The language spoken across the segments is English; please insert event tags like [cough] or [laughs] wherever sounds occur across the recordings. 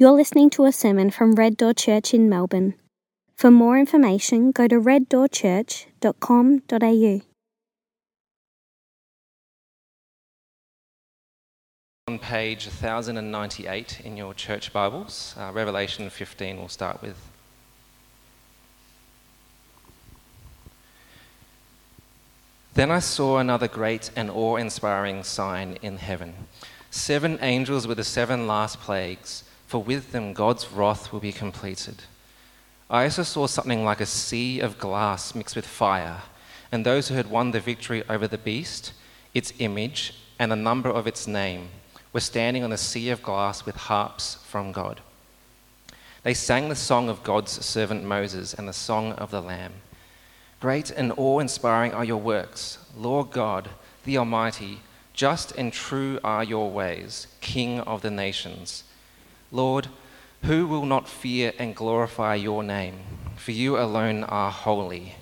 You're listening to a sermon from Red Door Church in Melbourne. For more information, go to reddoorchurch.com.au. On page 1098 in your church Bibles, uh, Revelation 15 we'll start with. Then I saw another great and awe inspiring sign in heaven seven angels with the seven last plagues, for with them God's wrath will be completed. I also saw something like a sea of glass mixed with fire, and those who had won the victory over the beast, its image, and the number of its name were standing on the sea of glass with harps from God. They sang the song of God's servant Moses and the song of the Lamb. Great and awe inspiring are your works, Lord God, the Almighty. Just and true are your ways, King of the nations. Lord, who will not fear and glorify your name? For you alone are holy.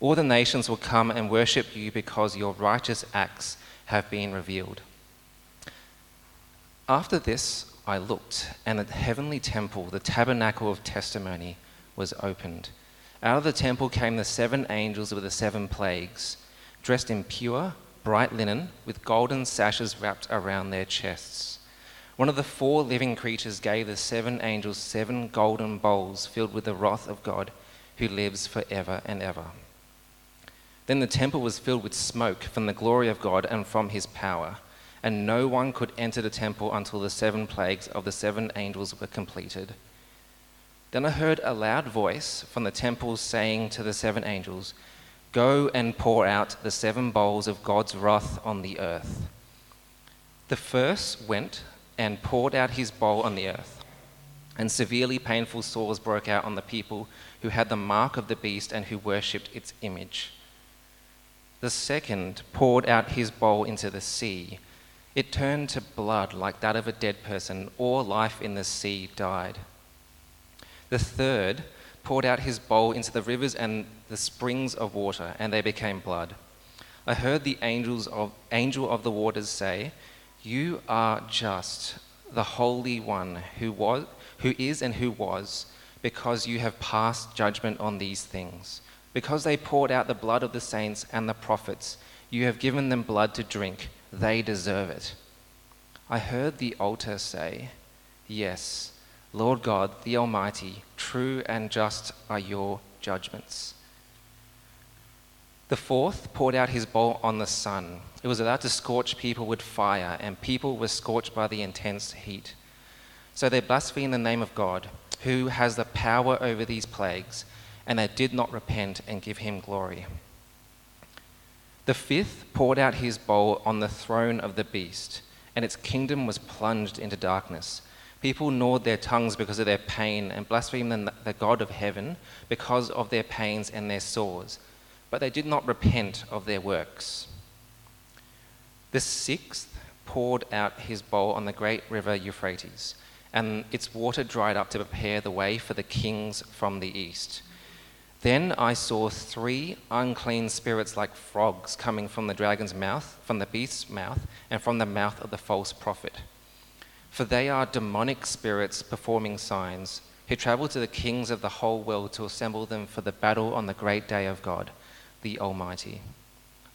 All the nations will come and worship you because your righteous acts have been revealed. After this, I looked, and the heavenly temple, the tabernacle of testimony, was opened. Out of the temple came the seven angels with the seven plagues, dressed in pure, bright linen, with golden sashes wrapped around their chests. One of the four living creatures gave the seven angels seven golden bowls filled with the wrath of God, who lives forever and ever. Then the temple was filled with smoke from the glory of God and from his power, and no one could enter the temple until the seven plagues of the seven angels were completed. Then I heard a loud voice from the temple saying to the seven angels, Go and pour out the seven bowls of God's wrath on the earth. The first went and poured out his bowl on the earth, and severely painful sores broke out on the people who had the mark of the beast and who worshipped its image. The second poured out his bowl into the sea. It turned to blood like that of a dead person. All life in the sea died. The third poured out his bowl into the rivers and the springs of water, and they became blood. I heard the angels of, angel of the waters say, You are just, the Holy One, who, was, who is and who was, because you have passed judgment on these things. Because they poured out the blood of the saints and the prophets, you have given them blood to drink. They deserve it. I heard the altar say, Yes Lord God, the Almighty, true and just are your judgments. The fourth poured out his bowl on the sun. It was allowed to scorch people with fire, and people were scorched by the intense heat. So they blasphemed the name of God, who has the power over these plagues, and they did not repent and give him glory. The fifth poured out his bowl on the throne of the beast, and its kingdom was plunged into darkness People gnawed their tongues because of their pain and blasphemed the God of heaven because of their pains and their sores, but they did not repent of their works. The sixth poured out his bowl on the great river Euphrates, and its water dried up to prepare the way for the kings from the east. Then I saw three unclean spirits like frogs coming from the dragon's mouth, from the beast's mouth, and from the mouth of the false prophet for they are demonic spirits performing signs, who travel to the kings of the whole world to assemble them for the battle on the great day of God, the Almighty.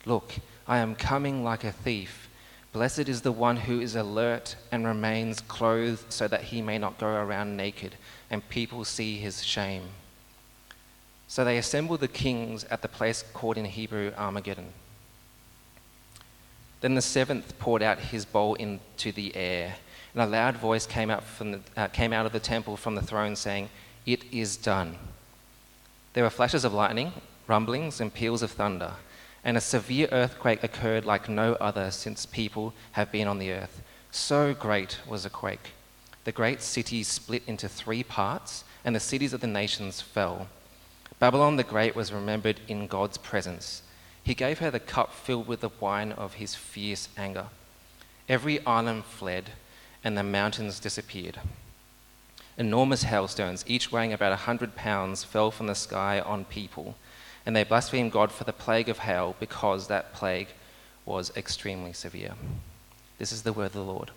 Look, I am coming like a thief. Blessed is the one who is alert and remains clothed so that he may not go around naked and people see his shame. So they assembled the kings at the place called in Hebrew Armageddon. Then the seventh poured out his bowl into the air and a loud voice came out, from the, uh, came out of the temple from the throne saying, It is done. There were flashes of lightning, rumblings, and peals of thunder, and a severe earthquake occurred like no other since people have been on the earth. So great was the quake. The great city split into three parts, and the cities of the nations fell. Babylon the Great was remembered in God's presence. He gave her the cup filled with the wine of his fierce anger. Every island fled and the mountains disappeared. Enormous hailstones, each weighing about a hundred pounds, fell from the sky on people, and they blasphemed God for the plague of hail because that plague was extremely severe. This is the word of the Lord.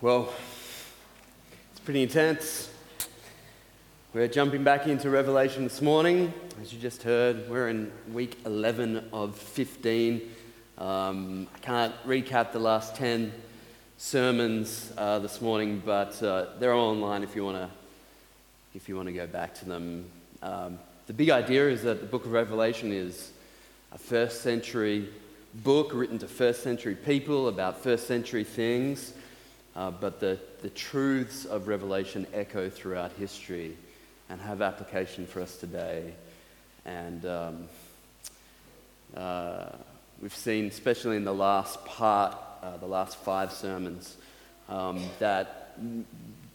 Well, it's pretty intense. We're jumping back into Revelation this morning. As you just heard, we're in week 11 of 15. Um, I can't recap the last 10 sermons uh, this morning, but uh, they're all online if you want to if you want to go back to them. Um, the big idea is that the book of Revelation is a first century book written to first century people about first century things. Uh, but the, the truths of Revelation echo throughout history and have application for us today. And um, uh, we've seen, especially in the last part, uh, the last five sermons, um, that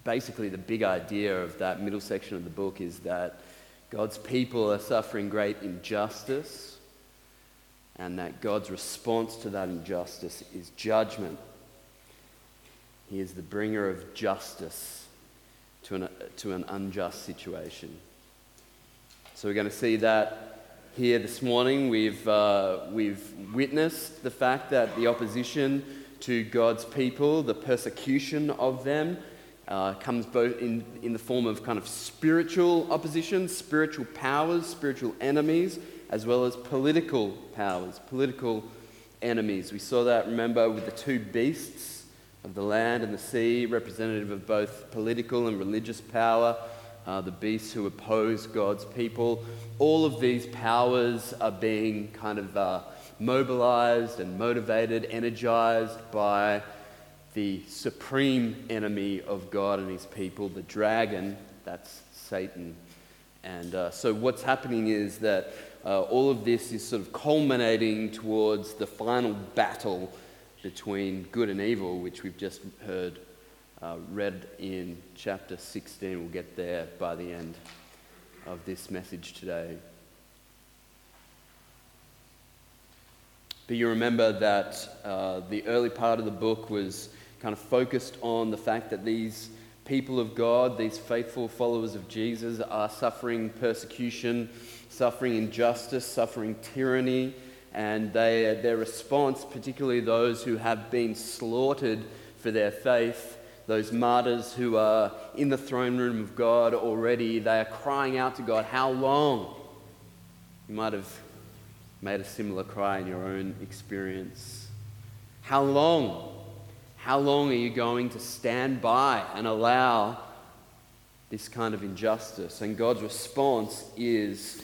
basically the big idea of that middle section of the book is that God's people are suffering great injustice, and that God's response to that injustice is judgment he is the bringer of justice to an, to an unjust situation. So we're going to see that here this morning. We've, uh, we've witnessed the fact that the opposition to God's people, the persecution of them, uh, comes both in, in the form of kind of spiritual opposition, spiritual powers, spiritual enemies, as well as political powers, political enemies. We saw that, remember, with the two beasts of the land and the sea, representative of both political and religious power, uh, the beasts who oppose God's people. All of these powers are being kind of uh, mobilized and motivated, energized by the supreme enemy of God and his people, the dragon, that's Satan. And uh, so, what's happening is that uh, all of this is sort of culminating towards the final battle between good and evil, which we've just heard uh, read in chapter 16. We'll get there by the end of this message today. But you remember that uh, the early part of the book was kind of focused on the fact that these people of God, these faithful followers of Jesus, are suffering persecution, suffering injustice, suffering tyranny and they, their response, particularly those who have been slaughtered for their faith, those martyrs who are in the throne room of God already, they are crying out to God, How long? You might have made a similar cry in your own experience. How long? How long are you going to stand by and allow this kind of injustice? And God's response is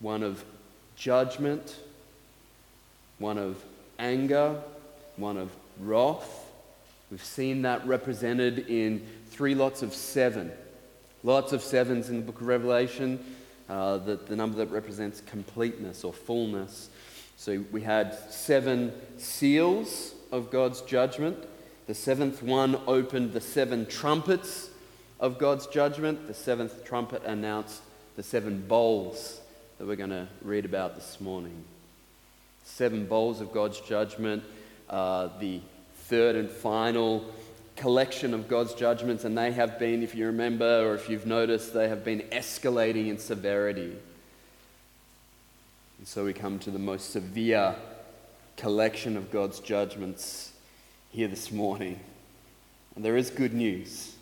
one of judgment, one of anger, one of wrath. We've seen that represented in three lots of seven. Lots of sevens in the book of Revelation, uh, the, the number that represents completeness or fullness. So we had seven seals of God's judgment. The seventh one opened the seven trumpets of God's judgment. The seventh trumpet announced the seven bowls that we're going to read about this morning. Seven bowls of God's judgment, uh, the third and final collection of God's judgments, and they have been, if you remember or if you've noticed, they have been escalating in severity. And so we come to the most severe collection of God's judgments here this morning. And there is good news.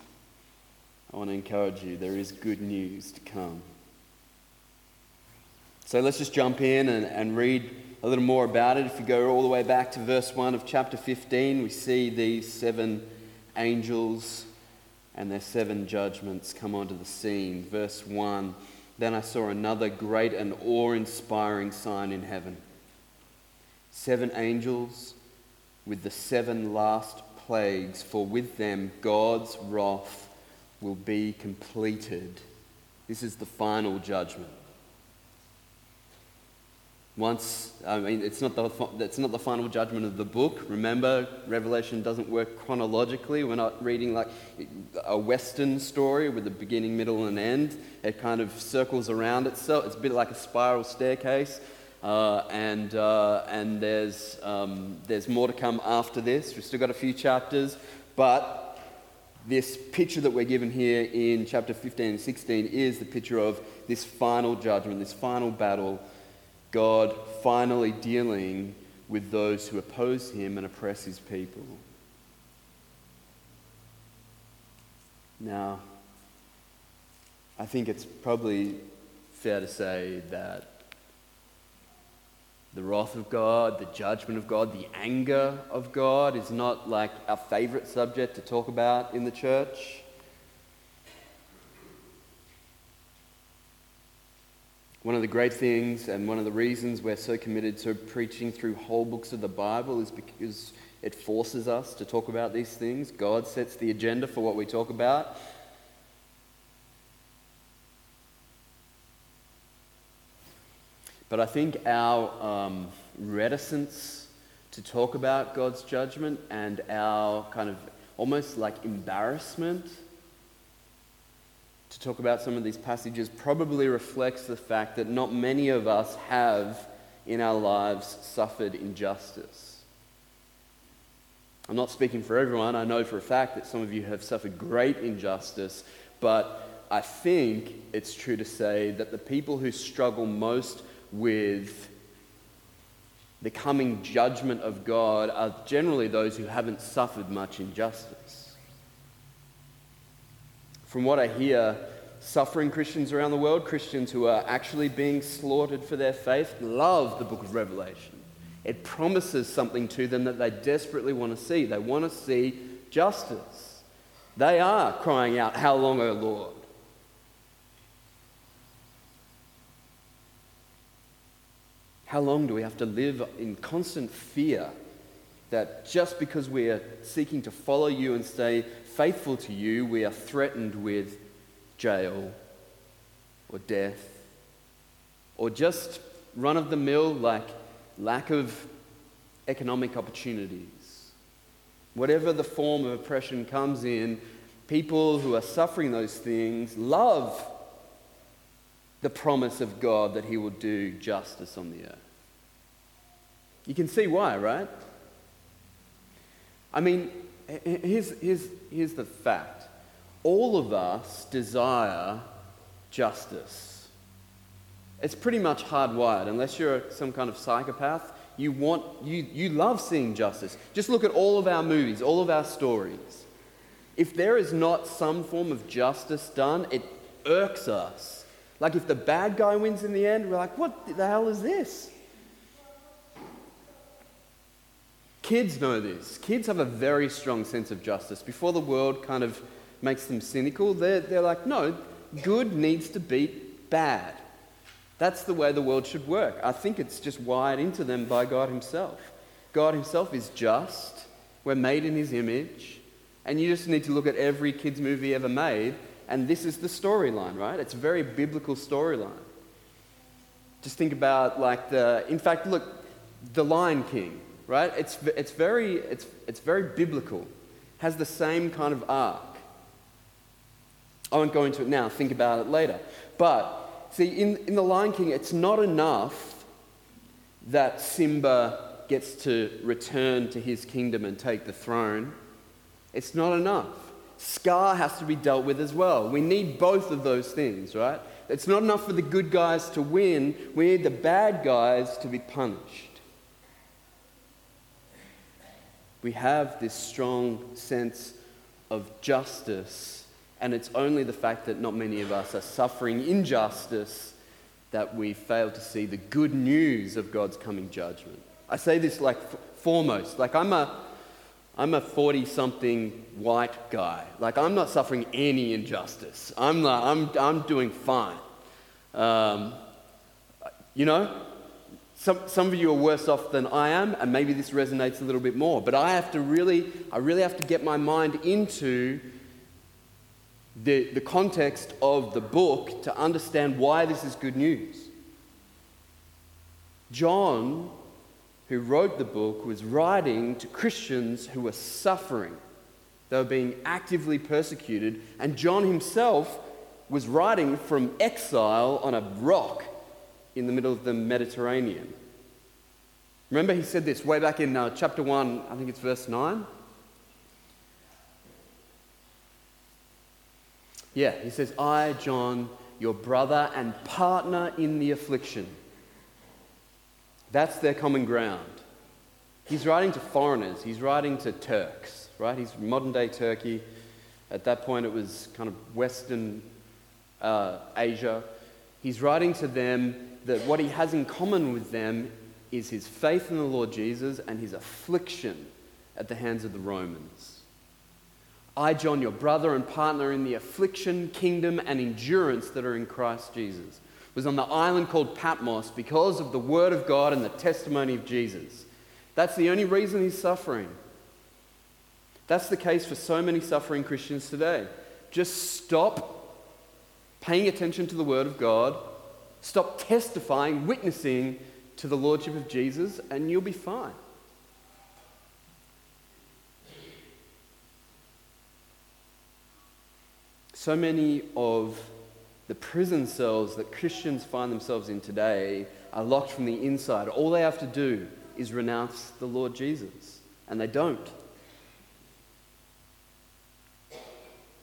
I want to encourage you, there is good news to come. So let's just jump in and, and read a little more about it. If you go all the way back to verse 1 of chapter 15, we see these seven angels and their seven judgments come onto the scene. Verse 1 Then I saw another great and awe inspiring sign in heaven seven angels with the seven last plagues, for with them God's wrath will be completed. This is the final judgment. Once, I mean, it's not, the, it's not the final judgment of the book. Remember, Revelation doesn't work chronologically. We're not reading like a Western story with a beginning, middle, and end. It kind of circles around itself. It's a bit like a spiral staircase. Uh, and, uh, and there's, um, there's more to come after this. We've still got a few chapters, but this picture that we're given here in chapter 15 and 16 is the picture of this final judgment, this final battle God finally dealing with those who oppose him and oppress his people. Now, I think it's probably fair to say that the wrath of God, the judgment of God, the anger of God is not like our favorite subject to talk about in the church. One of the great things and one of the reasons we're so committed to preaching through whole books of the Bible is because it forces us to talk about these things. God sets the agenda for what we talk about. But I think our um, reticence to talk about God's judgment and our kind of almost like embarrassment to talk about some of these passages probably reflects the fact that not many of us have in our lives suffered injustice. I'm not speaking for everyone. I know for a fact that some of you have suffered great injustice, but I think it's true to say that the people who struggle most with the coming judgment of God are generally those who haven't suffered much injustice. From what I hear, suffering Christians around the world, Christians who are actually being slaughtered for their faith, love the book of Revelation. It promises something to them that they desperately want to see. They want to see justice. They are crying out, How long, O Lord? How long do we have to live in constant fear that just because we are seeking to follow you and stay faithful to you, we are threatened with jail or death or just run of the mill like lack of economic opportunities? Whatever the form of oppression comes in, people who are suffering those things love the promise of God that He will do justice on the earth. You can see why, right? I mean, here's, here's, here's the fact all of us desire justice. It's pretty much hardwired, unless you're some kind of psychopath. You want, you, you love seeing justice. Just look at all of our movies, all of our stories. If there is not some form of justice done, it irks us. Like if the bad guy wins in the end, we're like, what the hell is this? Kids know this. Kids have a very strong sense of justice. Before the world kind of makes them cynical, they're, they're like, no, good needs to beat bad. That's the way the world should work. I think it's just wired into them by God Himself. God Himself is just. We're made in His image. And you just need to look at every kids' movie ever made and this is the storyline, right? It's a very biblical storyline. Just think about, like, the, in fact, look, The Lion King, right? It's, it's, very, it's, it's very biblical, has the same kind of arc. I won't go into it now, think about it later. But, see, in, in The Lion King, it's not enough that Simba gets to return to his kingdom and take the throne. It's not enough. Scar has to be dealt with as well. We need both of those things, right? It's not enough for the good guys to win, we need the bad guys to be punished. We have this strong sense of justice, and it's only the fact that not many of us are suffering injustice that we fail to see the good news of God's coming judgment. I say this like f- foremost, like I'm a I'm a 40 something white guy. Like, I'm not suffering any injustice. I'm, not, I'm, I'm doing fine. Um, you know, some, some of you are worse off than I am, and maybe this resonates a little bit more. But I have to really, I really have to get my mind into the, the context of the book to understand why this is good news. John who wrote the book was writing to Christians who were suffering. They were being actively persecuted, and John himself was writing from exile on a rock in the middle of the Mediterranean. Remember, he said this way back in uh, chapter 1, I think it's verse 9. Yeah, he says, I, John, your brother and partner in the affliction that's their common ground. He's writing to foreigners, he's writing to Turks, right? He's modern day Turkey. At that point, it was kind of Western uh, Asia. He's writing to them that what he has in common with them is his faith in the Lord Jesus and his affliction at the hands of the Romans. I, John, your brother and partner in the affliction, kingdom, and endurance that are in Christ Jesus, was on the island called Patmos because of the word of God and the testimony of Jesus. That's the only reason he's suffering. That's the case for so many suffering Christians today. Just stop paying attention to the Word of God, stop testifying, witnessing to the Lordship of Jesus, and you'll be fine. So many of the prison cells that Christians find themselves in today are locked from the inside. All they have to do is renounce the Lord Jesus, and they don't.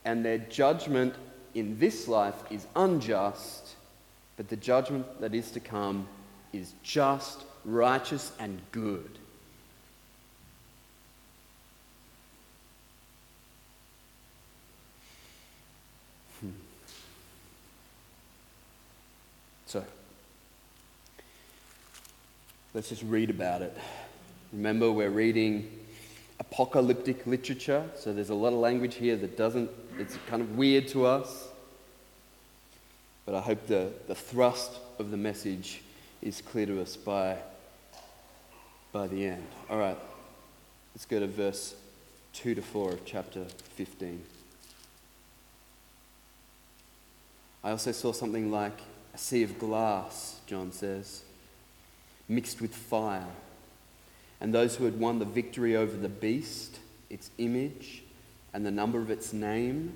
and their judgment in this life is unjust, but the judgment that is to come is just, righteous, and good. Hmm. So, let's just read about it. Remember, we're reading apocalyptic literature, so there's a lot of language here that doesn't, it's kind of weird to us. But I hope the, the thrust of the message is clear to us by, by the end. All right, let's go to verse 2 to 4 of chapter 15. I also saw something like a sea of glass, John says, mixed with fire and those who had won the victory over the beast, its image, and the number of its name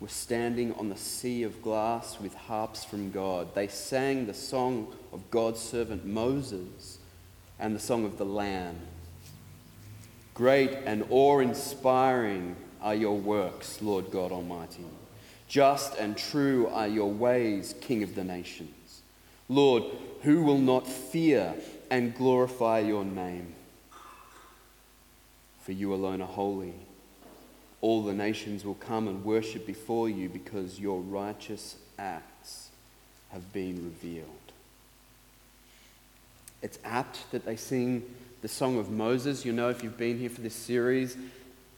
were standing on the sea of glass with harps from God. They sang the song of God's servant Moses and the song of the Lamb. Great and awe inspiring are your works, Lord God Almighty. Just and true are your ways, King of the nations. Lord, who will not fear and glorify your name? for you alone are holy. All the nations will come and worship before you because your righteous acts have been revealed. It's apt that they sing the Song of Moses. You know, if you've been here for this series,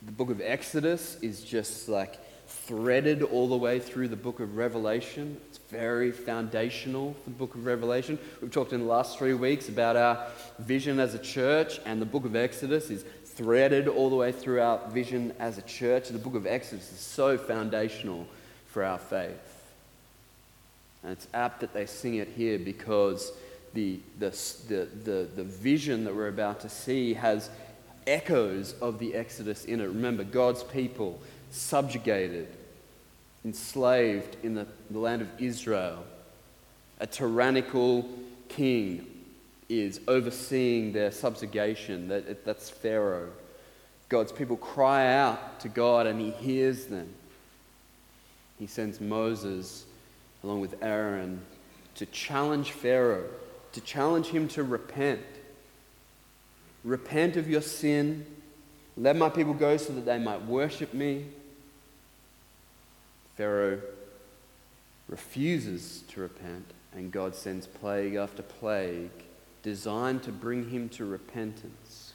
the book of Exodus is just like threaded all the way through the book of Revelation. It's very foundational for the book of Revelation. We've talked in the last three weeks about our vision as a church, and the book of Exodus is threaded all the way through our vision as a church. The book of Exodus is so foundational for our faith. And it's apt that they sing it here because the, the, the, the, the vision that we're about to see has echoes of the Exodus in it. Remember, God's people subjugated, enslaved in the, the land of Israel, a tyrannical king is overseeing their subjugation. That, that's Pharaoh. God's people cry out to God and he hears them. He sends Moses along with Aaron to challenge Pharaoh, to challenge him to repent. Repent of your sin. Let my people go so that they might worship me. Pharaoh refuses to repent, and God sends plague after plague designed to bring him to repentance,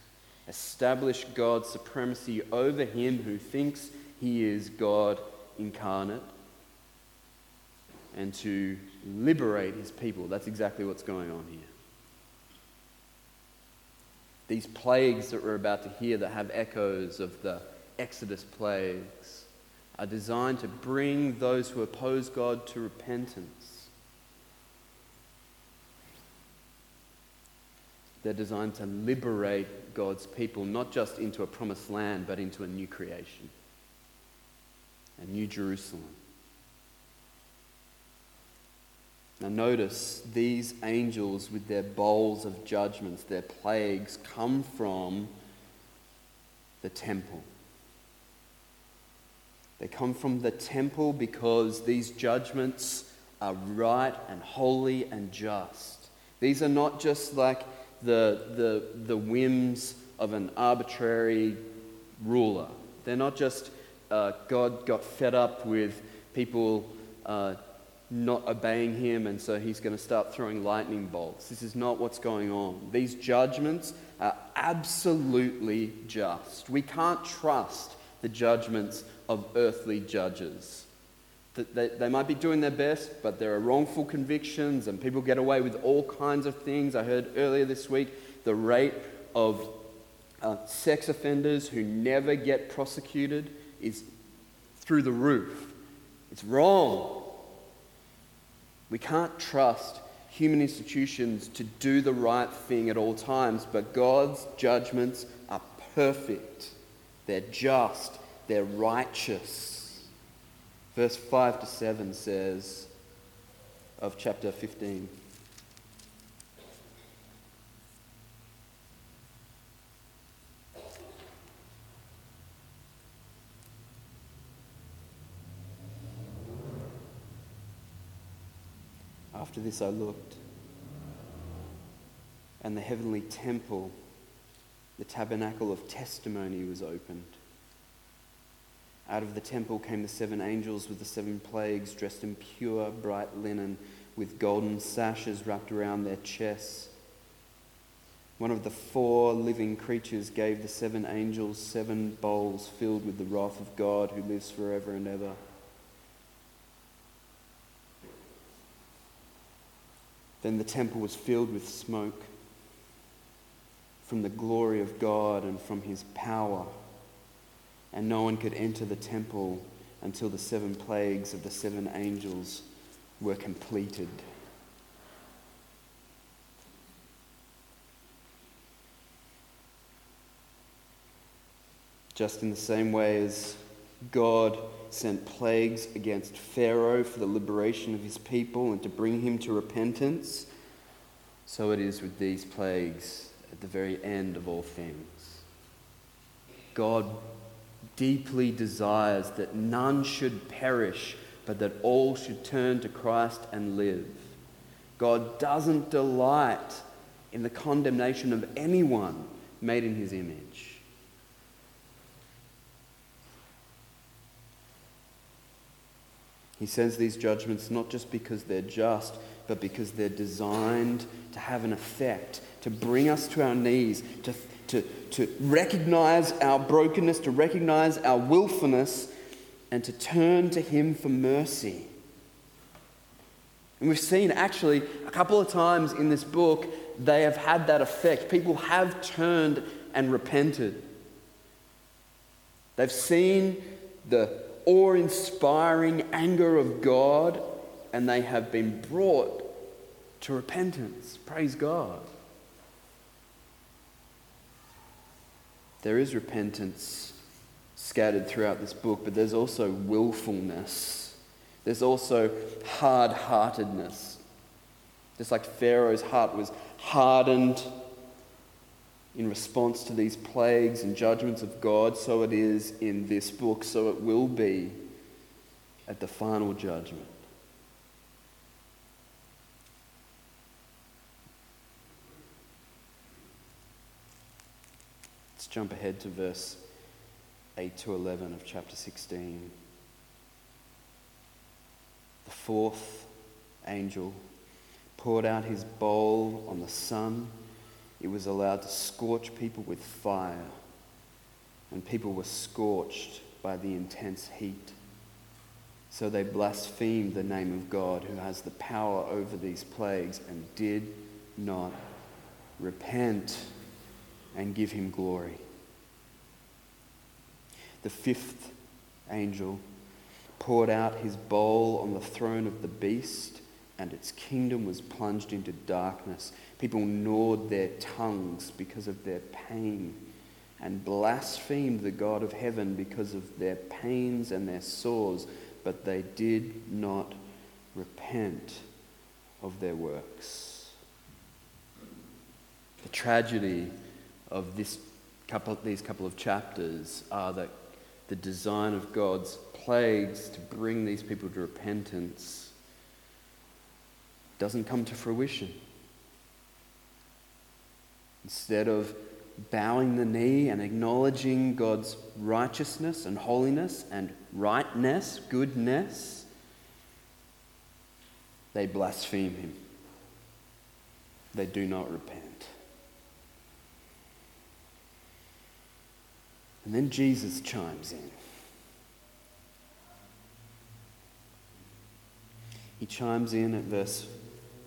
establish God's supremacy over him who thinks he is God incarnate, and to liberate his people. That's exactly what's going on here. These plagues that we're about to hear that have echoes of the Exodus plagues are designed to bring those who oppose God to repentance They're designed to liberate God's people, not just into a promised land, but into a new creation, a new Jerusalem. Now, notice these angels with their bowls of judgments, their plagues, come from the temple. They come from the temple because these judgments are right and holy and just. These are not just like the, the, the whims of an arbitrary ruler. They're not just uh, God got fed up with people uh, not obeying him, and so he's going to start throwing lightning bolts. This is not what's going on. These judgments are absolutely just. We can't trust the judgments of earthly judges. They, they might be doing their best, but there are wrongful convictions, and people get away with all kinds of things. I heard earlier this week the rate of uh, sex offenders who never get prosecuted is through the roof. It's wrong. We can't trust human institutions to do the right thing at all times, but God's judgments are perfect. They're just, they're righteous. Verse 5 to 7 says of chapter 15. After this, I looked, and the heavenly temple, the tabernacle of testimony, was opened. Out of the temple came the seven angels with the seven plagues, dressed in pure, bright linen, with golden sashes wrapped around their chests. One of the four living creatures gave the seven angels seven bowls filled with the wrath of God who lives forever and ever. Then the temple was filled with smoke from the glory of God and from his power. And no one could enter the temple until the seven plagues of the seven angels were completed. Just in the same way as God sent plagues against Pharaoh for the liberation of his people and to bring him to repentance, so it is with these plagues at the very end of all things. God deeply desires that none should perish, but that all should turn to Christ and live. God doesn't delight in the condemnation of anyone made in his image. He sends these judgments not just because they're just, but because they're designed to have an effect, to bring us to our knees, to, to, to recognize our brokenness, to recognize our willfulness, and to turn to Him for mercy. And we've seen actually a couple of times in this book, they have had that effect. People have turned and repented. They've seen the awe inspiring anger of God, and they have been brought to repentance. Praise God. There is repentance scattered throughout this book, but there's also willfulness. There's also hard heartedness. Just like Pharaoh's heart was hardened in response to these plagues and judgments of God, so it is in this book, so it will be at the final judgment. Jump ahead to verse 8 to 11 of chapter 16. The fourth angel poured out his bowl on the sun it was allowed to scorch people with fire, and people were scorched by the intense heat. So they blasphemed the name of God, who has the power over these plagues, and did not repent and give him glory. The fifth angel poured out his bowl on the throne of the beast, and its kingdom was plunged into darkness People gnawed their tongues because of their pain and blasphemed the God of heaven because of their pains and their sores, but they did not repent of their works. The tragedy of this couple, these couple of chapters are that the design of God's plagues to bring these people to repentance doesn't come to fruition. Instead of bowing the knee and acknowledging God's righteousness and holiness and rightness, goodness, they blaspheme him. They do not repent. And then Jesus chimes in. He chimes in at verse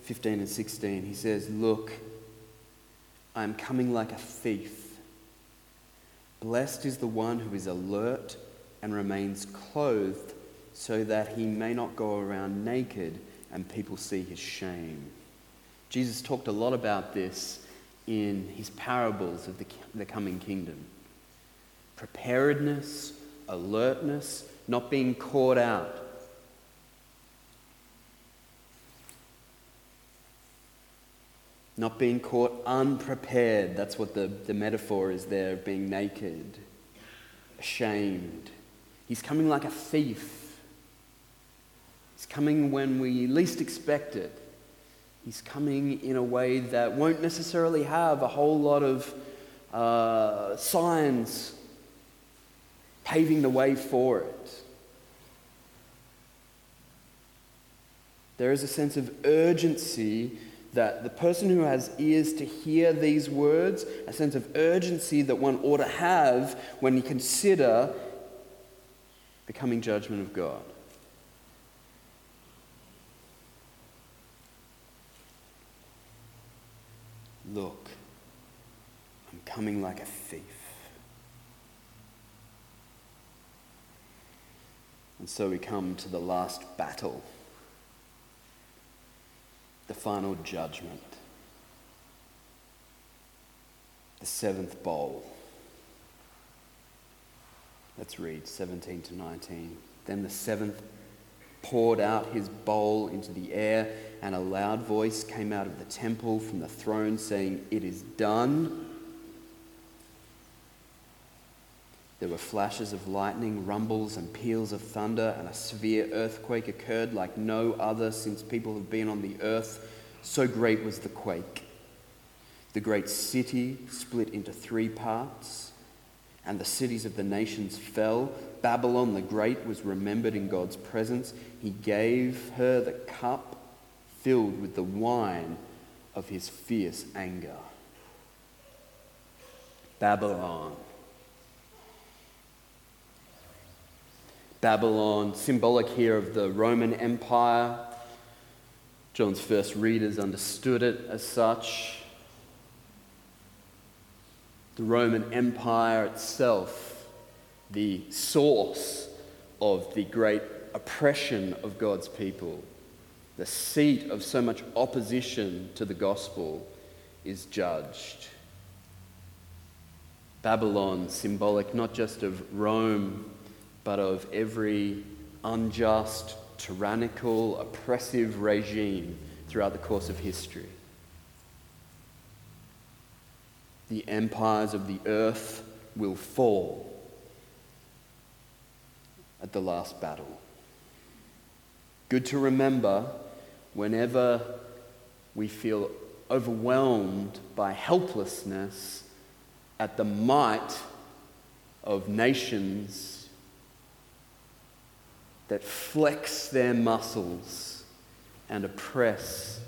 15 and 16. He says, Look, I am coming like a thief. Blessed is the one who is alert and remains clothed so that he may not go around naked and people see his shame. Jesus talked a lot about this in his parables of the, the coming kingdom preparedness, alertness, not being caught out. Not being caught unprepared. That's what the, the metaphor is there, of being naked, ashamed. He's coming like a thief. He's coming when we least expect it. He's coming in a way that won't necessarily have a whole lot of uh, signs paving the way for it. There is a sense of urgency that the person who has ears to hear these words, a sense of urgency that one ought to have when you consider the coming judgment of God. Look, I'm coming like a thief. And so we come to the last battle, the final judgment, the seventh bowl. Let's read 17 to 19. Then the seventh poured out his bowl into the air, and a loud voice came out of the temple from the throne saying, It is done. There were flashes of lightning, rumbles, and peals of thunder, and a severe earthquake occurred like no other since people have been on the earth. So great was the quake. The great city split into three parts, and the cities of the nations fell. Babylon the Great was remembered in God's presence. He gave her the cup filled with the wine of his fierce anger. Babylon Babylon, symbolic here of the Roman Empire. John's first readers understood it as such. The Roman Empire itself, the source of the great oppression of God's people, the seat of so much opposition to the gospel, is judged. Babylon, symbolic not just of Rome but of every unjust, tyrannical, oppressive regime throughout the course of history. The empires of the earth will fall at the last battle. Good to remember whenever we feel overwhelmed by helplessness at the might of nations that flex their muscles and oppress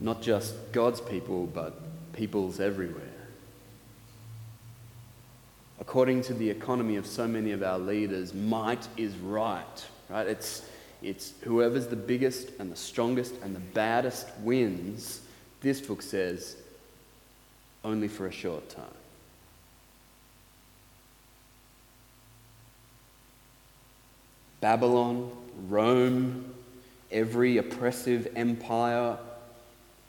not just God's people, but peoples everywhere. According to the economy of so many of our leaders, might is right, right? It's, it's whoever's the biggest and the strongest and the baddest wins. This book says only for a short time. Babylon, Rome, every oppressive empire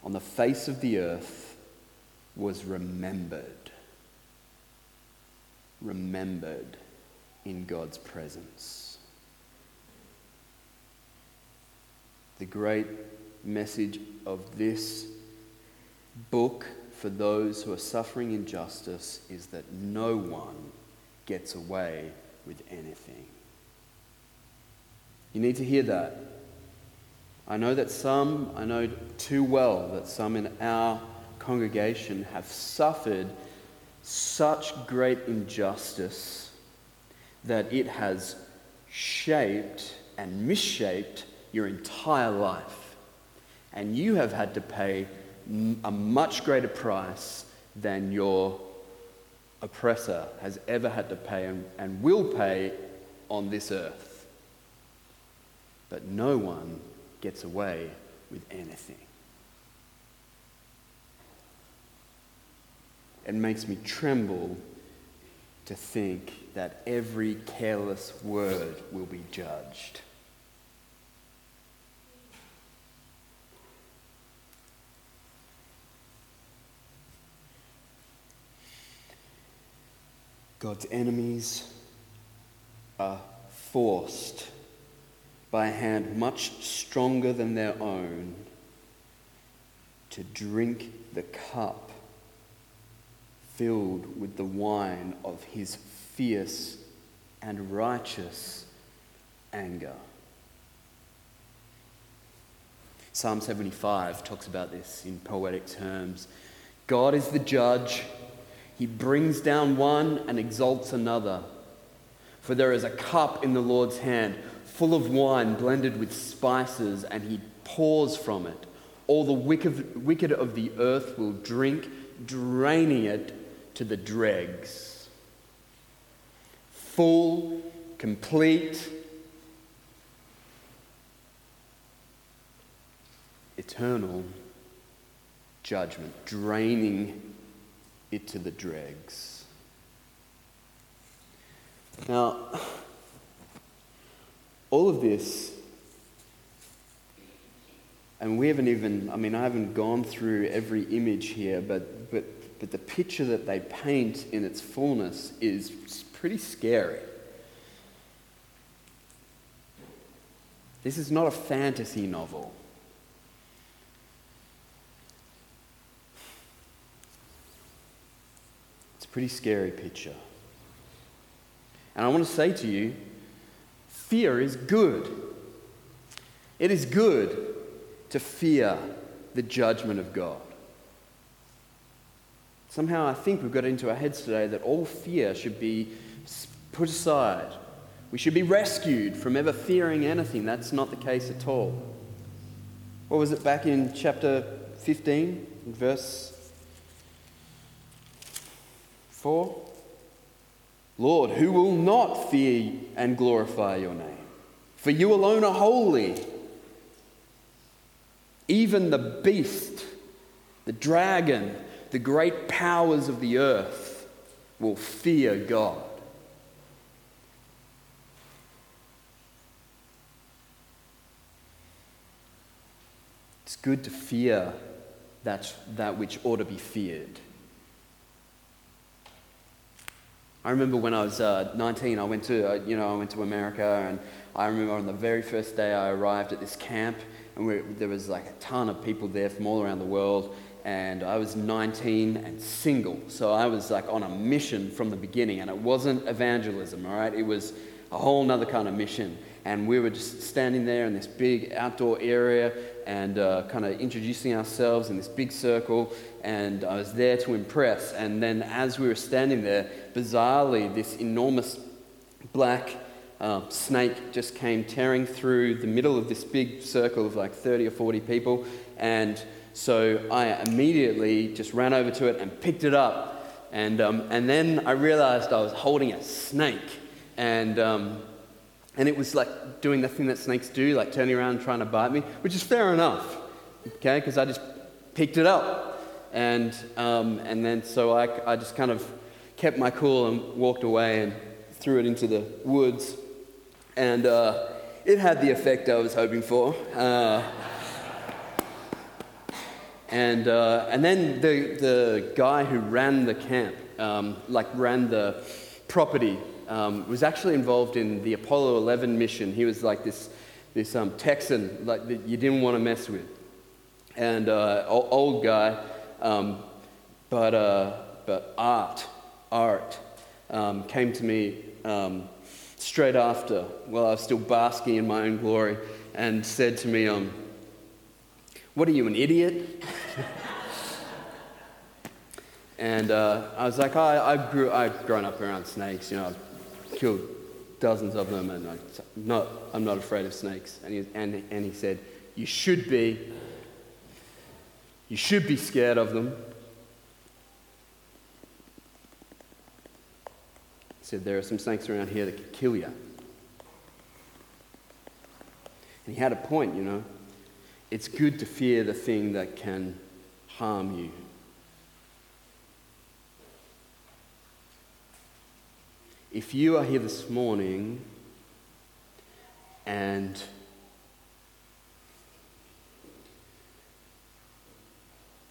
on the face of the earth was remembered. Remembered in God's presence. The great message of this book for those who are suffering injustice is that no one gets away with anything. You need to hear that. I know that some, I know too well that some in our congregation have suffered such great injustice that it has shaped and misshaped your entire life. And you have had to pay a much greater price than your oppressor has ever had to pay and, and will pay on this earth. But no one gets away with anything. It makes me tremble to think that every careless word will be judged. God's enemies are forced by a hand much stronger than their own to drink the cup filled with the wine of his fierce and righteous anger. Psalm 75 talks about this in poetic terms. God is the judge he brings down one and exalts another. For there is a cup in the Lord's hand, full of wine blended with spices, and he pours from it. All the wicked of the earth will drink, draining it to the dregs. Full, complete, eternal judgment, draining it to the dregs. Now, all of this, and we haven't even, I mean, I haven't gone through every image here, but, but, but the picture that they paint in its fullness is pretty scary. This is not a fantasy novel. It's a pretty scary picture. And I want to say to you fear is good. It is good to fear the judgment of God. Somehow I think we've got into our heads today that all fear should be put aside. We should be rescued from ever fearing anything. That's not the case at all. What was it back in chapter 15, verse 4 Lord, who will not fear and glorify your name? For you alone are holy. Even the beast, the dragon, the great powers of the earth will fear God. It's good to fear that, that which ought to be feared. I remember when I was uh, 19, I went to, uh, you know, I went to America, and I remember on the very first day I arrived at this camp, and there was like a ton of people there from all around the world, and I was 19 and single, so I was like on a mission from the beginning, and it wasn't evangelism, all right? It was a whole nother kind of mission, and we were just standing there in this big outdoor area, and uh, kind of introducing ourselves in this big circle, and I was there to impress. And then, as we were standing there, bizarrely, this enormous black uh, snake just came tearing through the middle of this big circle of like 30 or 40 people. And so I immediately just ran over to it and picked it up. And, um, and then I realized I was holding a snake. And um, and it was like doing the thing that snakes do, like turning around and trying to bite me, which is fair enough, okay, because I just picked it up. And, um, and then so I, I just kind of kept my cool and walked away and threw it into the woods. And uh, it had the effect I was hoping for. Uh, and, uh, and then the, the guy who ran the camp, um, like ran the property um, was actually involved in the Apollo 11 mission. He was like this, this um, Texan like that you didn't want to mess with, and uh, old guy, um, but uh, but Art Art um, came to me um, straight after, while I was still basking in my own glory, and said to me, um, "What are you, an idiot?" [laughs] And uh, I was like, oh, I, I grew, I've grown up around snakes, you know, I've killed dozens of them, and I'm not, I'm not afraid of snakes. And he, and, and he said, You should be. You should be scared of them. He said, There are some snakes around here that could kill you. And he had a point, you know. It's good to fear the thing that can harm you. If you are here this morning and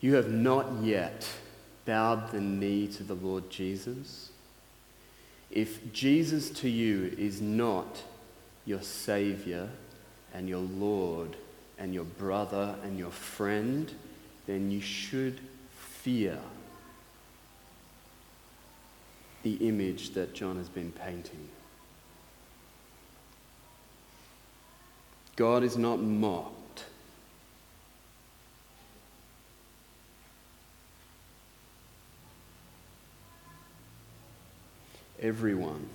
you have not yet bowed the knee to the Lord Jesus, if Jesus to you is not your Savior and your Lord and your brother and your friend, then you should fear the image that John has been painting. God is not mocked. Everyone,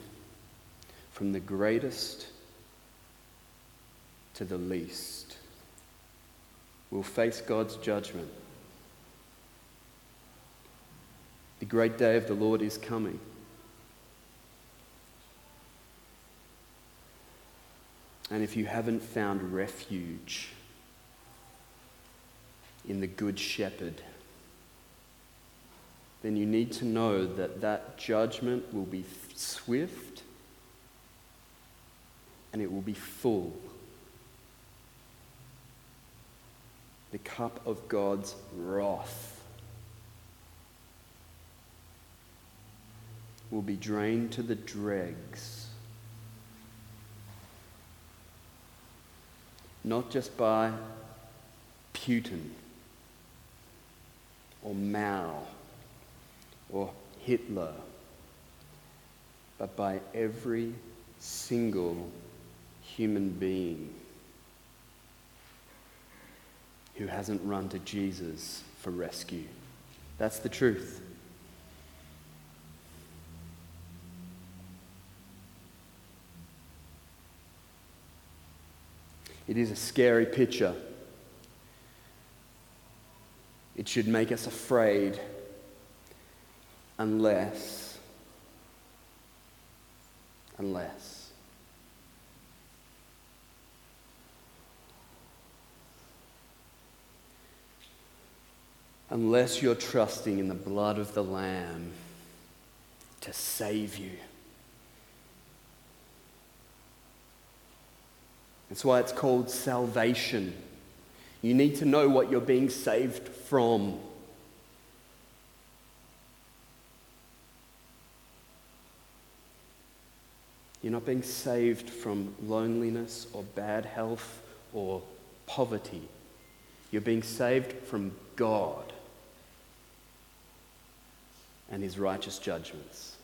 from the greatest to the least, will face God's judgment. The great day of the Lord is coming. And if you haven't found refuge in the Good Shepherd, then you need to know that that judgment will be swift and it will be full. The cup of God's wrath will be drained to the dregs. Not just by Putin or Mao or Hitler, but by every single human being who hasn't run to Jesus for rescue. That's the truth. It is a scary picture. It should make us afraid unless, unless, unless you're trusting in the blood of the Lamb to save you. That's why it's called salvation. You need to know what you're being saved from. You're not being saved from loneliness or bad health or poverty. You're being saved from God and his righteous judgments.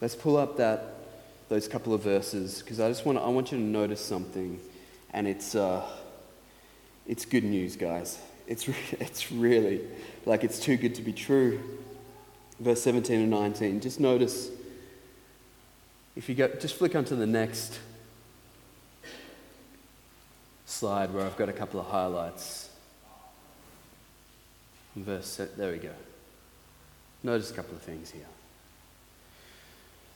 Let's pull up that, those couple of verses because I just want I want you to notice something, and it's, uh, it's good news, guys. It's, re- [laughs] it's really like it's too good to be true. Verse 17 and 19. Just notice, if you go, just flick onto the next slide where I've got a couple of highlights. Verse, there we go. Notice a couple of things here.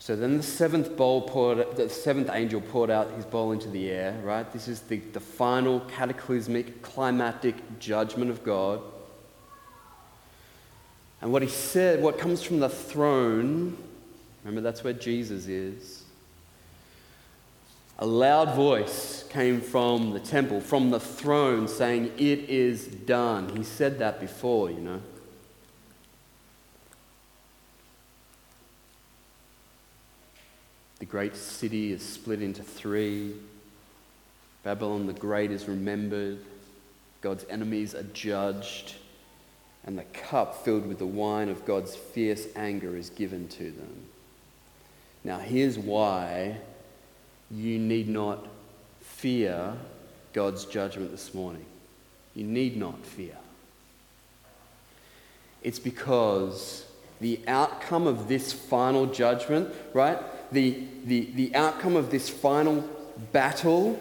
So then the seventh bowl poured, the seventh angel poured out his bowl into the air, right? This is the, the final cataclysmic, climactic judgment of God. And what he said, what comes from the throne, remember that's where Jesus is. A loud voice came from the temple, from the throne, saying, It is done. He said that before, you know. Great city is split into three. Babylon the Great is remembered. God's enemies are judged. And the cup filled with the wine of God's fierce anger is given to them. Now, here's why you need not fear God's judgment this morning. You need not fear. It's because the outcome of this final judgment, right? The, the, the outcome of this final battle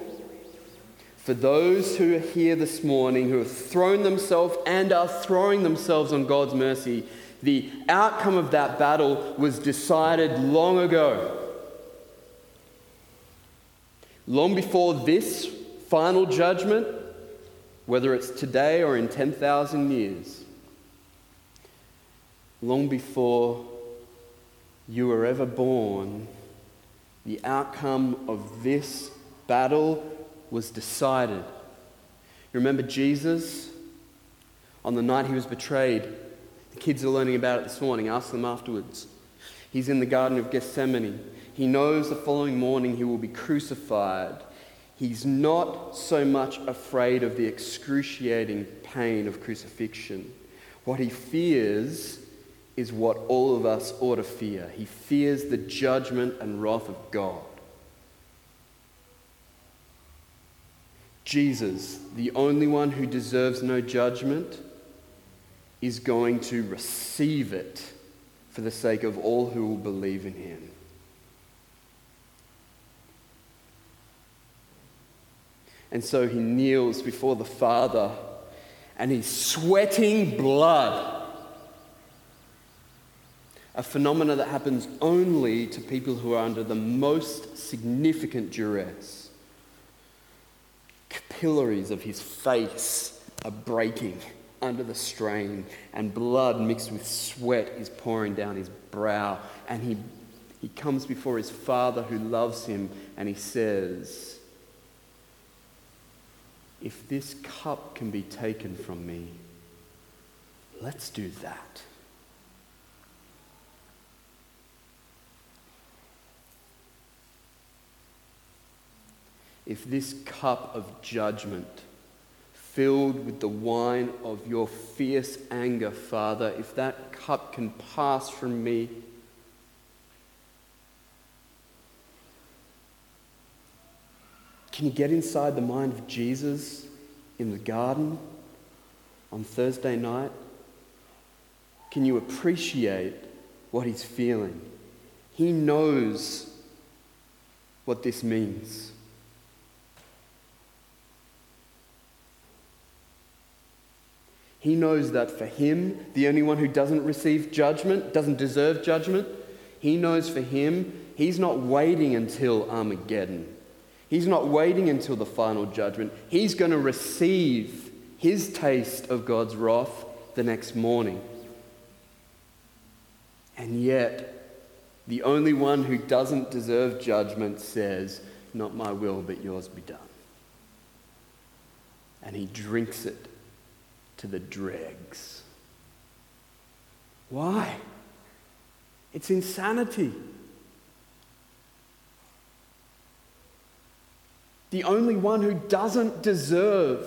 for those who are here this morning who have thrown themselves and are throwing themselves on God's mercy, the outcome of that battle was decided long ago. Long before this final judgment, whether it's today or in 10,000 years, long before you were ever born, the outcome of this battle was decided. You remember Jesus on the night he was betrayed? The kids are learning about it this morning. Ask them afterwards. He's in the Garden of Gethsemane. He knows the following morning he will be crucified. He's not so much afraid of the excruciating pain of crucifixion. What he fears is what all of us ought to fear. He fears the judgment and wrath of God. Jesus, the only one who deserves no judgment, is going to receive it for the sake of all who will believe in him. And so he kneels before the Father and he's sweating blood. A phenomena that happens only to people who are under the most significant duress capillaries of his face are breaking under the strain, and blood mixed with sweat is pouring down his brow. And he, he comes before his father who loves him, and he says, If this cup can be taken from me, let's do that. If this cup of judgment, filled with the wine of your fierce anger, Father, if that cup can pass from me, can you get inside the mind of Jesus in the garden on Thursday night? Can you appreciate what he's feeling? He knows what this means. He knows that for him, the only one who doesn't receive judgment, doesn't deserve judgment, he knows for him, he's not waiting until Armageddon. He's not waiting until the final judgment. He's going to receive his taste of God's wrath the next morning. And yet, the only one who doesn't deserve judgment says, Not my will, but yours be done. And he drinks it to the dregs. Why? It's insanity. The only one who doesn't deserve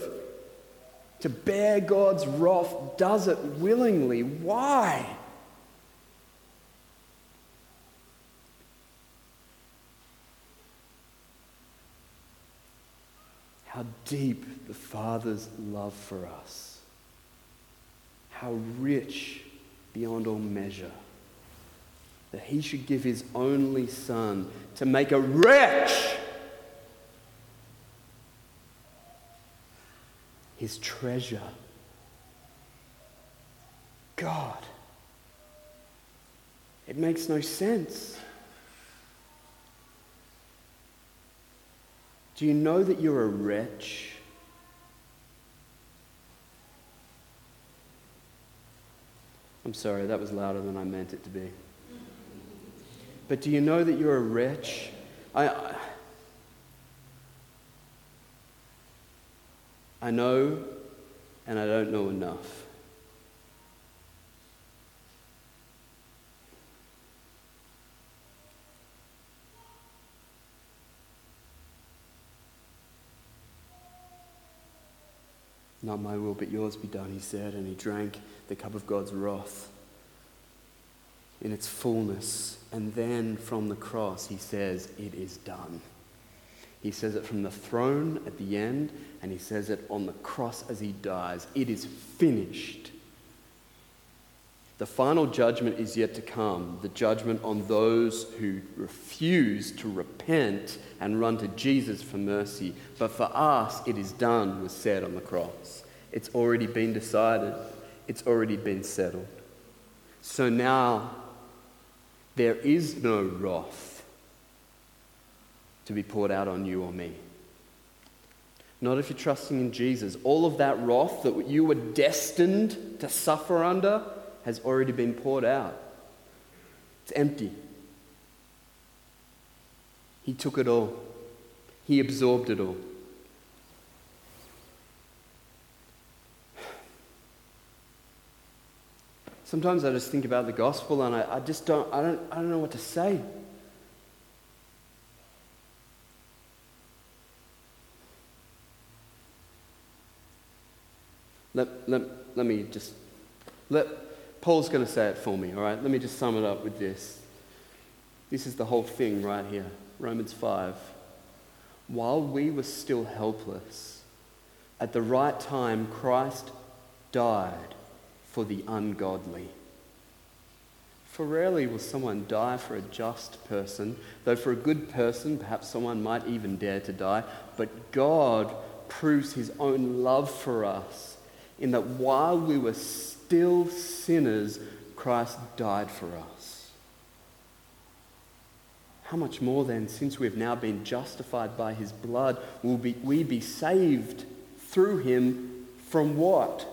to bear God's wrath does it willingly. Why? How deep the Father's love for us how rich beyond all measure that he should give his only son to make a wretch his treasure. God. It makes no sense. Do you know that you're a wretch? I'm sorry, that was louder than I meant it to be. But do you know that you're a wretch? I, I know, and I don't know enough. Not my will, but yours be done, he said, and he drank the cup of God's wrath in its fullness. And then from the cross, he says, It is done. He says it from the throne at the end, and he says it on the cross as he dies. It is finished. The final judgment is yet to come the judgment on those who refuse to repent and run to Jesus for mercy. But for us, it is done, was said on the cross. It's already been decided, it's already been settled. So now, there is no wrath to be poured out on you or me. Not if you're trusting in Jesus. All of that wrath that you were destined to suffer under has already been poured out. It's empty. He took it all, He absorbed it all. Sometimes I just think about the gospel and I, I just don't I, don't, I don't know what to say. Let, let, let me just let Paul's going to say it for me, all right? Let me just sum it up with this. This is the whole thing right here Romans 5. While we were still helpless, at the right time, Christ died for the ungodly. For rarely will someone die for a just person, though for a good person, perhaps someone might even dare to die. But God proves his own love for us in that while we were still sinners, Christ died for us. How much more then, since we've now been justified by his blood, will be, we be saved through him from what?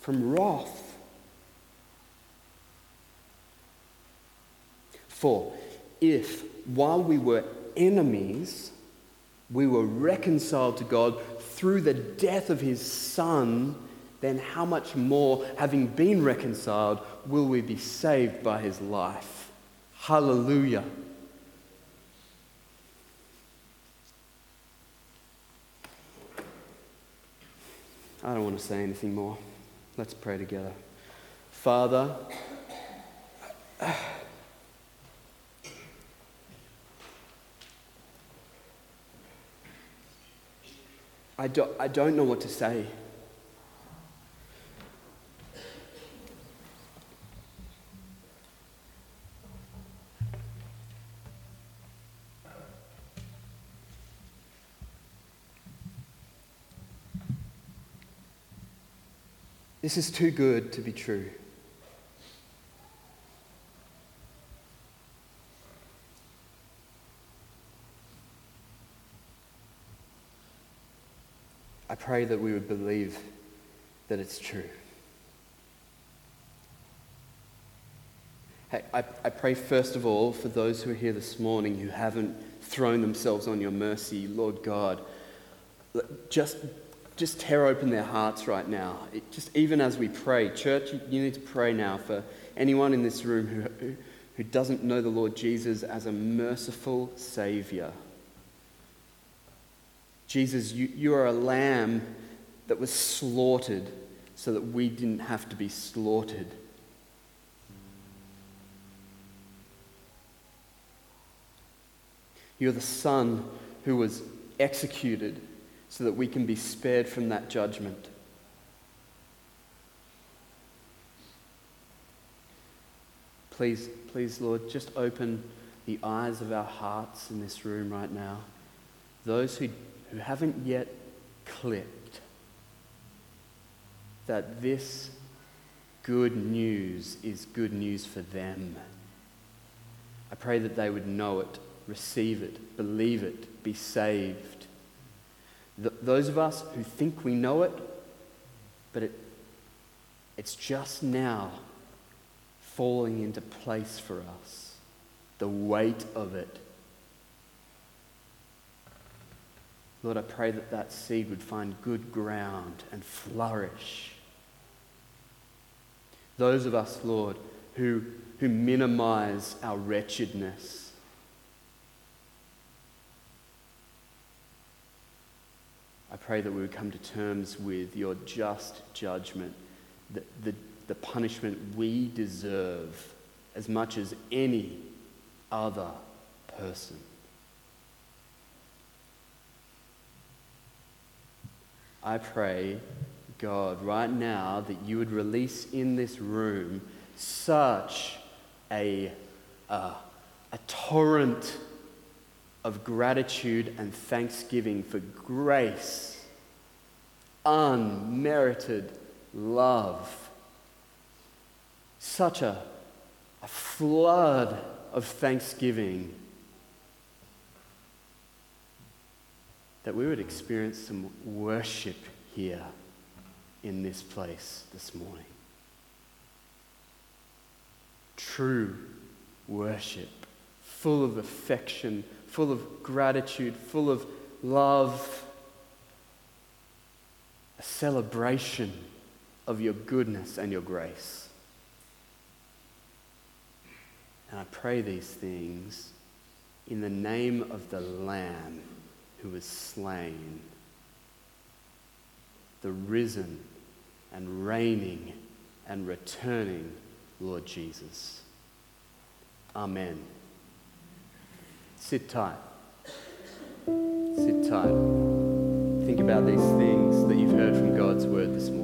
From wrath. For if, while we were enemies, we were reconciled to God through the death of his Son, then how much more, having been reconciled, will we be saved by his life? Hallelujah. I don't want to say anything more. Let's pray together. Father, I don't, I don't know what to say. This is too good to be true. I pray that we would believe that it's true. Hey, I, I pray first of all for those who are here this morning who haven't thrown themselves on your mercy, Lord God. Just just tear open their hearts right now. It, just even as we pray, church, you, need to pray now for anyone in this room who, who, who doesn't know the Lord Jesus as a merciful Savior. Jesus, you, you are a lamb that was slaughtered so that we didn't have to be slaughtered. You're the Son who was executed so that we can be spared from that judgment. Please, please, Lord, just open the eyes of our hearts in this room right now. Those who, who haven't yet clicked that this good news is good news for them. I pray that they would know it, receive it, believe it, be saved those of us who think we know it, but it, it's just now falling into place for us, the weight of it. Lord, I pray that that seed would find good ground and flourish. Those of us, Lord, who, who minimize our wretchedness, I pray that we would come to terms with your just judgment, the, the, the punishment we deserve as much as any other person. I pray, God, right now that you would release in this room such a, uh, a torrent of gratitude and thanksgiving for grace, unmerited love, such a, a flood of thanksgiving that we would experience some worship here in this place this morning. True worship, full of affection, full of gratitude, full of love, a celebration of your goodness and your grace. And I pray these things in the name of the Lamb who was slain, the risen and reigning and returning Lord Jesus. Amen. Sit tight. Sit tight. Think about these things that you've heard from God's word this morning.